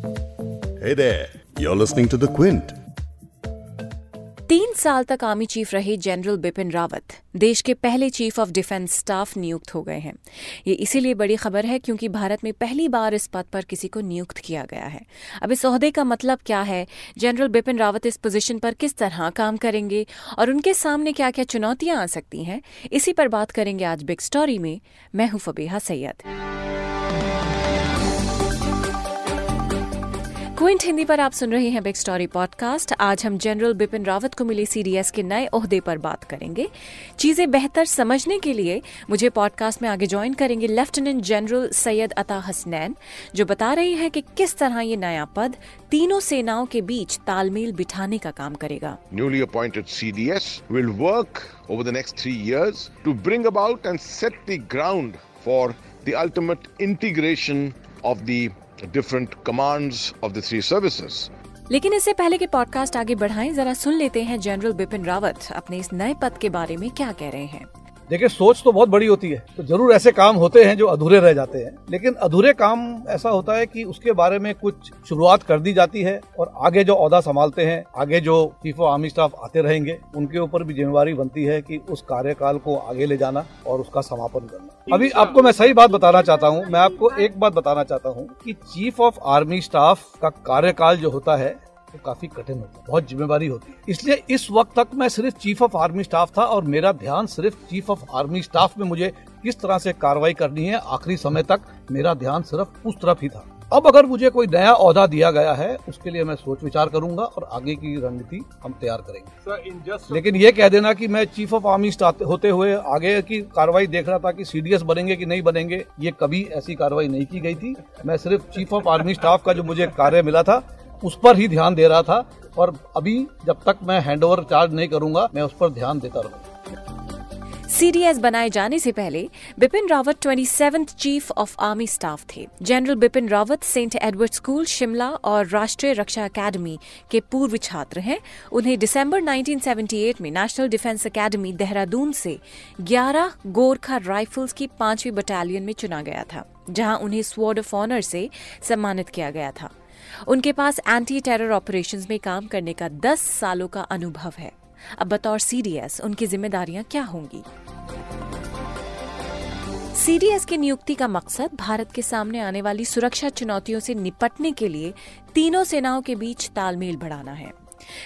Hey there, you're listening to The Quint. तीन साल तक आर्मी चीफ रहे जनरल बिपिन रावत। देश के पहले चीफ ऑफ़ डिफेंस स्टाफ नियुक्त हो गए हैं। ये इसीलिए बड़ी खबर है क्योंकि भारत में पहली बार इस पद पर किसी को नियुक्त किया गया है। अब इस अहदे का मतलब क्या है? जनरल बिपिन रावत इस पोजीशन पर किस तरह काम करेंगे? और उनके सामने क्या क्या चुनौतियाँ आ सकती हैं? इसी पर बात करेंगे आज बिग स्टोरी में। मैं हूँ फबीहा सैयद। क्विंट हिंदी पर आप सुन रहे हैं बिग स्टोरी पॉडकास्ट आज हम जनरल बिपिन रावत को मिले सीडीएस के नए ओहदे पर बात करेंगे। चीज़ें बेहतर समझने के लिए मुझे पॉडकास्ट में आगे ज्वाइन करेंगे लेफ्टिनेंट जनरल सैयद अता हसनैन, जो बता रहे हैं कि किस तरह ये नया पद तीनों सेनाओं के बीच तालमेल बिठाने का काम करेगा। Newly appointed CDS will work over the next three years to bring about and set the ground for the ultimate integration of the different commands of the three. लेकिन इससे पहले के पॉडकास्ट आगे बढ़ाएँ, जरा सुन लेते हैं जनरल बिपिन रावत अपने इस नए पद के बारे में क्या कह रहे हैं देखिए सोच तो बहुत बड़ी होती है। तो ज़रूर ऐसे काम होते हैं जो अधूरे रह जाते हैं। लेकिन अधूरे काम ऐसा होता है कि उसके बारे में कुछ शुरुआत कर दी जाती है और आगे जो औहदा संभालते हैं आगे जो चीफ ऑफ़ आर्मी स्टाफ आते रहेंगे उनके ऊपर भी जिम्मेवारी बनती है कि उस कार्यकाल को आगे ले जाना और उसका समापन करना। अभी आपको मैं सही बात बताना चाहता हूँ मैं आपको एक बात बताना चाहता हूँ कि चीफ ऑफ़ आर्मी स्टाफ का कार्यकाल जो होता है तो काफ़ी कठिन होता है बहुत जिम्मेवारी होती है। इसलिए इस वक्त तक मैं सिर्फ़ चीफ ऑफ़ आर्मी स्टाफ था और मेरा ध्यान सिर्फ़ चीफ ऑफ़ आर्मी स्टाफ में मुझे किस तरह से कार्रवाई करनी है आखिरी समय तक मेरा ध्यान सिर्फ़ उस तरफ़ ही था। अब अगर मुझे कोई नया औहदा दिया गया है उसके लिए मैं सोच विचार करूँगा और आगे की रणनीति हम तैयार करेंगे। लेकिन ये कह देना कि मैं चीफ ऑफ़ आर्मी स्टाफ होते हुए आगे की कार्रवाई देख रहा था कि सीडीएस बनेंगे कि नहीं बनेंगे ये कभी ऐसी कार्रवाई नहीं की गई थी। मैं सिर्फ़ चीफ ऑफ़ आर्मी स्टाफ का जो मुझे कार्य मिला था उस पर ही ध्यान दे रहा था और अभी जब तक मैं हैंड ओवर चार्ज नहीं करूँगा, मैं उस पर ध्यान देता रहूँगा। सीडीएस बनाए जाने से पहले, Bipin Rawat twenty chief of army staff थे। General Bipin Rawat saint Edward school Shimla और राष्ट्रीय रक्षा अकेडमी के पूर्व छात्र हैं। उन्हें दिसंबर 1978 में नेशनल डिफेंस अकेडमी देहरादून से 11 गोरखा राइफल्स की पांचवी बटालियन में चुना गया था, जहाँ उन्हें स्वॉर्ड ऑफ़ ऑनर से सम्मानित किया गया था। उनके पास एंटी टेरर ऑपरेशंस में काम करने का 10 सालों का अनुभव है। अब बतौर सीडीएस उनकी जिम्मेदारियाँ क्या होंगी? सीडीएस की नियुक्ति का मकसद भारत के सामने आने वाली सुरक्षा चुनौतियों से निपटने के लिए तीनों सेनाओं के बीच तालमेल बढ़ाना है।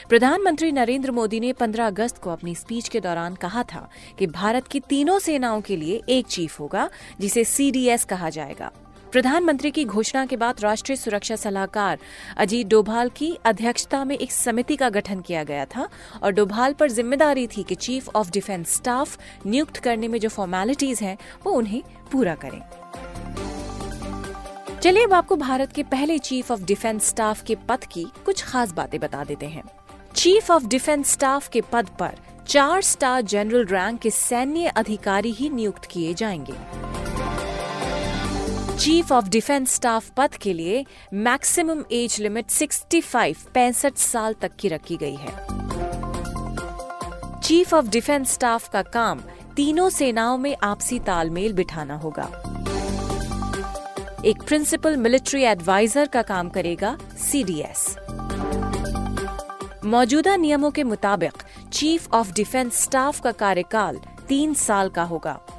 प्रधानमंत्री नरेंद्र मोदी ने 15 अगस्त को अपनी स्पीच के दौरान कहा था कि भारत की तीनों सेनाओं के लिए एक चीफ होगा, जिसे सीडीएस कहा जाएगा। प्रधानमंत्री की घोषणा के बाद राष्ट्रीय सुरक्षा सलाहकार अजीत डोभाल की अध्यक्षता में एक समिति का गठन किया गया था और डोभाल पर ज़िम्मेदारी थी कि चीफ ऑफ़ डिफेंस स्टाफ नियुक्त करने में जो फॉर्मेलिटीज हैं, वो उन्हें पूरा करें। चलिए अब आपको भारत के पहले चीफ ऑफ़ डिफेंस स्टाफ के पद की कुछ खास बातें बता देते हैं। चीफ ऑफ़ डिफेंस स्टाफ के पद पर चार स्टार जनरल रैंक के सैन्य अधिकारी ही नियुक्त किए जाएँगे। चीफ ऑफ़ डिफेंस स्टाफ पद के लिए मैक्सिमम एज लिमिट 65 पैंसठ साल तक की रखी गई है। चीफ ऑफ़ डिफेंस स्टाफ का काम तीनों सेनाओं में आपसी तालमेल बिठाना होगा। एक प्रिंसिपल मिलिट्री एडवाइजर का काम करेगा सीडीएस मौजूदा नियमों के मुताबिक चीफ ऑफ़ डिफेंस स्टाफ का कार्यकाल तीन साल का होगा।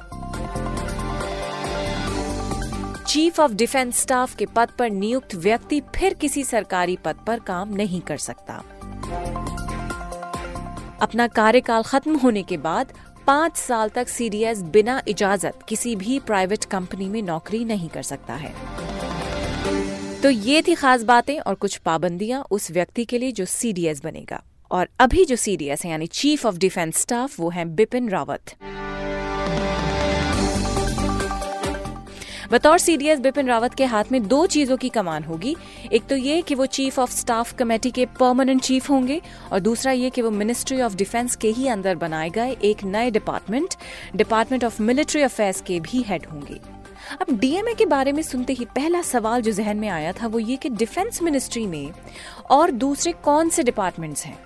चीफ ऑफ़ डिफेंस स्टाफ के पद पर नियुक्त व्यक्ति फिर किसी सरकारी पद पर काम नहीं कर सकता। अपना कार्यकाल खत्म होने के बाद पाँच साल तक सीडीएस बिना इजाज़त किसी भी प्राइवेट कंपनी में नौकरी नहीं कर सकता है। तो ये थी खास बातें और कुछ पाबंदियाँ उस व्यक्ति के लिए जो सीडीएस बनेगा। और अभी जो सीडीएस है, यानी चीफ ऑफ़ डिफेंस स्टाफ, वो है बिपिन रावत। बतौर सीडीएस बिपिन रावत के हाथ में दो चीज़ों की कमान होगी। एक तो ये कि वो चीफ ऑफ़ स्टाफ कमेटी के परमानेंट चीफ होंगे और दूसरा ये कि वो मिनिस्ट्री ऑफ़ डिफेंस के ही अंदर बनाए गए एक नए department department of military affairs के भी हेड होंगे। अब डीएमए के बारे में सुनते ही पहला सवाल जो जहन में आया था वो ये कि डिफेंस मिनिस्ट्री में और दूसरे कौन से डिपार्टमेंट्स हैं?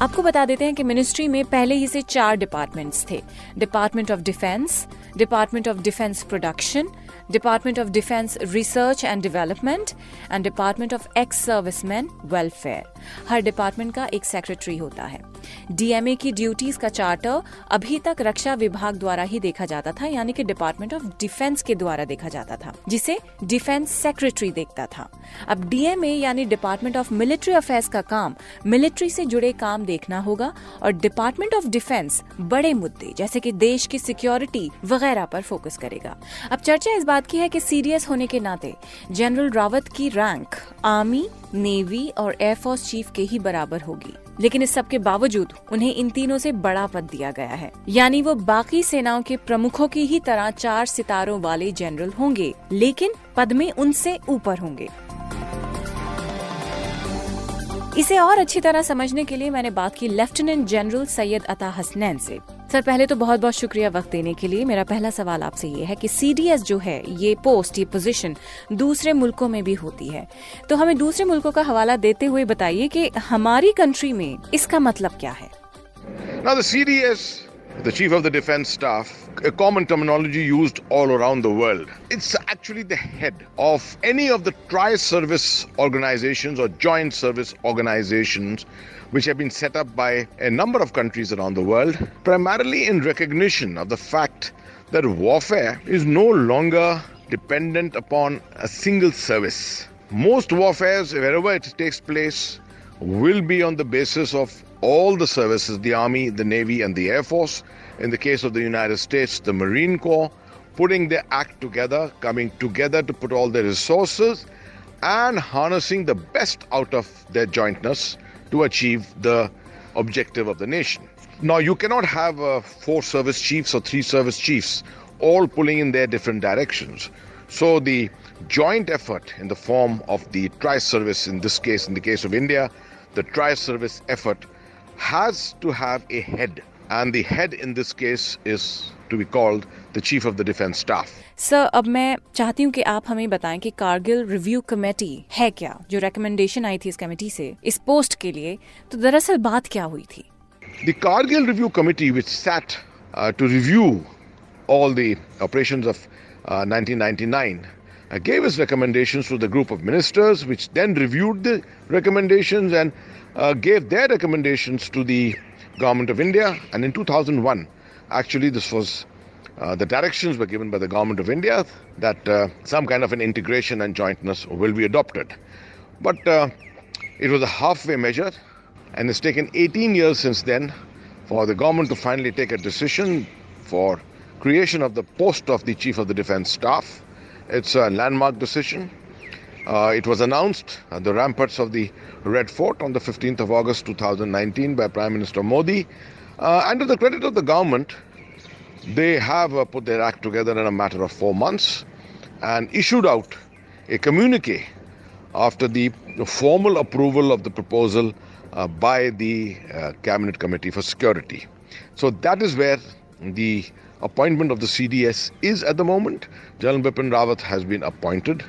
आपको बता देते हैं कि मिनिस्ट्री में पहले ही से चार डिपार्टमेंट्स थे। Department of defence department of defence production department of defence research and development and department of ex serviceman welfare her department का एक सेक्रेटरी होता है। डीएमए की ड्यूटीज़ का चार्टर अभी तक रक्षा विभाग द्वारा ही देखा जाता था, यानी कि डिपार्टमेंट ऑफ़ डिफेंस के द्वारा देखा जाता था, जिसे डिफेंस सेक्रेटरी देखता था। अब डीएमए यानी डिपार्टमेंट ऑफ़ मिलिट्री अफेयर्स का काम मिलिट्री से जुड़े काम देखना होगा और डिपार्टमेंट ऑफ़ डिफेंस बड़े मुद्दे, जैसे कि देश की सिक्योरिटी वगैरह पर फोकस करेगा। अब चर्चा इस बात की है कि सीरियस होने के नाते जनरल रावत की रैंक आर्मी, नेवी और एयरफोर्स चीफ के ही बराबर होगी। लेकिन इस सब के बावजूद उन्हें इन तीनों से बड़ा पद दिया गया है। यानी वो बाकी सेनाओं के प्रमुखों की ही तरह चार सितारों वाले जनरल होंगे, लेकिन पद में उनसे ऊपर होंगे। इसे और अच्छी तरह समझने के लिए मैंने बात की लेफ्टिनेंट जनरल सैयद अता हसनैन से। सर पहले तो बहुत बहुत शुक्रिया वक्त देने के लिए। मेरा पहला सवाल आपसे ये है कि सीडीएस जो है ये पोस्ट ये पोजीशन दूसरे मुल्कों में भी होती है। तो हमें दूसरे मुल्कों का हवाला देते हुए बताइए कि हमारी कंट्री में इसका मतलब क्या है? Now, the CDS, the Chief of the Defense Staff, a common terminology used all around the world. It's actually the head of any of the tri service organizations or joint service organizations which have been set up by a number of countries around the world, primarily in recognition of the fact that warfare is no longer dependent upon a single service. Most warfares, wherever it takes place, will be on the basis of all the services the Army, the Navy, and the Air Force. In the case of the United States, the Marine Corps, putting their act together, coming together to put all their resources, and harnessing the best out of their jointness to achieve the objective of the nation. Now, you cannot have uh, four service chiefs or three service chiefs all pulling in their different directions. So, the joint effort in the form of the tri service, in this case, in the case of India, the tri service effort has to have a head. And the head in this case is to be called the Chief of the Defense Staff. Sir अब मैं चाहती हूँ कि आप हमें बताएं कि Kargil review committee है क्या जो रिकमेंडेशन आई थी इस कमेटी से इस पोस्ट के लिए तो दरअसल बात क्या हुई थी The Kargil Review Committee, which sat uh, to review all the operations of uh, 1999, uh, gave his recommendations to the group of ministers, which then reviewed the recommendations and uh, gave their recommendations to the government of India. And in 2001, actually, this was uh, the directions were given by the government of India that uh, some kind of an integration and jointness will be adopted. But uh, it was a halfway measure, and it's taken 18 years since then for the government to finally take a decision for creation of the post of the Chief of the Defense Staff. It's a landmark decision. Uh, it was announced at the ramparts of the Red Fort on the 15th of August 2019 by Prime Minister Modi. Uh, and to the credit of the government, they have uh, put their act together in a matter of four months and issued out a communique after the formal approval of the proposal uh, by the uh, Cabinet Committee for Security. So that is where the appointment of the CDS is at the moment. General Bipin Rawat has been appointed.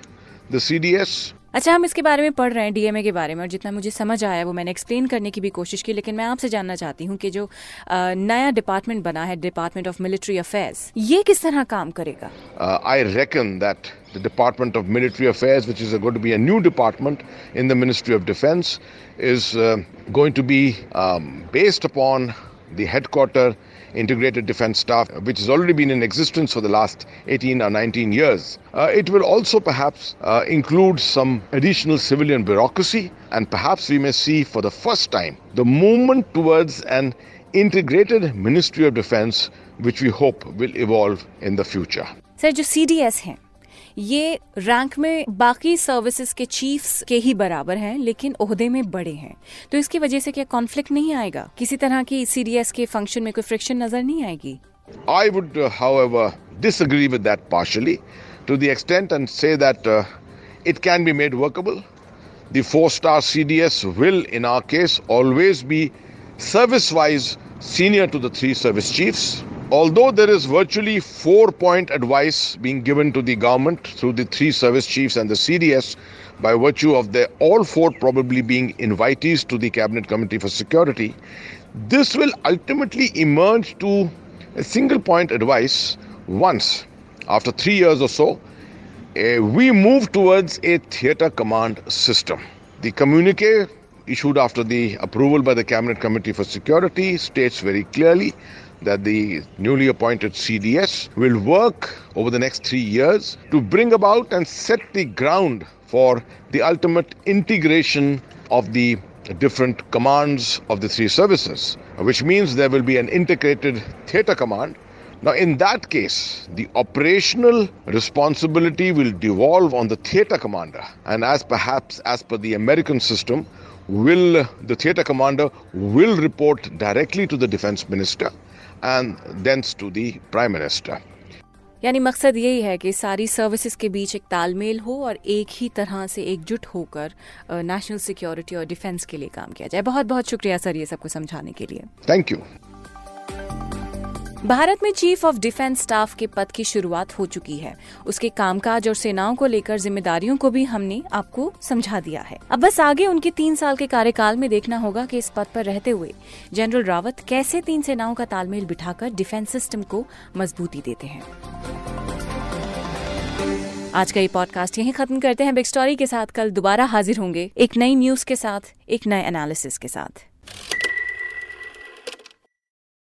The CDS अच्छा हम इसके बारे में पढ़ रहे हैं DMA के बारे में और जितना मुझे समझ आया वो मैंने एक्सप्लेन करने की भी कोशिश की लेकिन मैं आपसे जानना चाहती हूँ कि जो अ, नया डिपार्टमेंट बना है डिपार्टमेंट ऑफ मिलिट्री अफेयर्स ये किस तरह काम करेगा uh, I reckon that the Department of Military Affairs, which is going to be a new department in the Ministry of Defense, is uh, going to be um, based upon the headquarter integrated defense staff, which has already been in existence for the last 18 or 19 years. Uh, it will also perhaps uh, include some additional civilian bureaucracy, and perhaps we may see for the first time the movement towards an integrated Ministry of Defense, which we hope will evolve in the future. Sir जो CDS हैं ये rank में बाकी services के chiefs के ही बराबर हैं लेकिन ओहदे में बड़े हैं तो इसकी वजह से क्या कॉन्फ्लिक्ट नहीं आएगा किसी तरह की सीडीएस के फ़ंक्शन में कोई फ्रिक्शन नज़र नहीं आएगी would, uh, however, disagree with that partially to the extent and say that uh, it can be made workable. The four star CDS will, in our case, always be service wise senior to the three service chiefs. Although there is virtually four point advice being given to the government through the three service chiefs and the CDS by virtue of their all four probably being invitees to the Cabinet Committee for Security, this will ultimately emerge to a single point advice once after three years or so uh, we move towards a theatre command system. The communique issued after the approval by the Cabinet Committee for Security states very clearly that the newly appointed CDS will work over the next three years to bring about and set the ground for the ultimate integration of the different commands of the three services, which means there will be an integrated theatre command. Now, in that case, the operational responsibility will devolve on the theatre commander, and as perhaps as per the American system, will the theatre commander will report directly to the defense minister and thence to the prime minister. यानी मकसद यही है कि सारी services के बीच एक तालमेल हो और एक ही तरह से एकजुट होकर नेशनल सिक्योरिटी और डिफेंस के लिए काम किया जाए। बहुत बहुत शुक्रिया सर ये सबको समझाने के लिए। थैंक यू भारत में चीफ ऑफ़ डिफेंस स्टाफ के पद की शुरुआत हो चुकी है। उसके कामकाज और सेनाओं को लेकर जिम्मेदारियों को भी हमने आपको समझा दिया है। अब बस आगे उनके तीन साल के कार्यकाल में देखना होगा कि इस पद पर रहते हुए जनरल रावत कैसे तीन सेनाओं का तालमेल बिठाकर डिफेंस सिस्टम को मजबूती देते हैं। आज का ये पॉडकास्ट यहीं खत्म करते हैं। बिग स्टोरी के साथ कल दोबारा हाजिर होंगे एक नई न्यूज़ के साथ, एक नए एनालिसिस के साथ।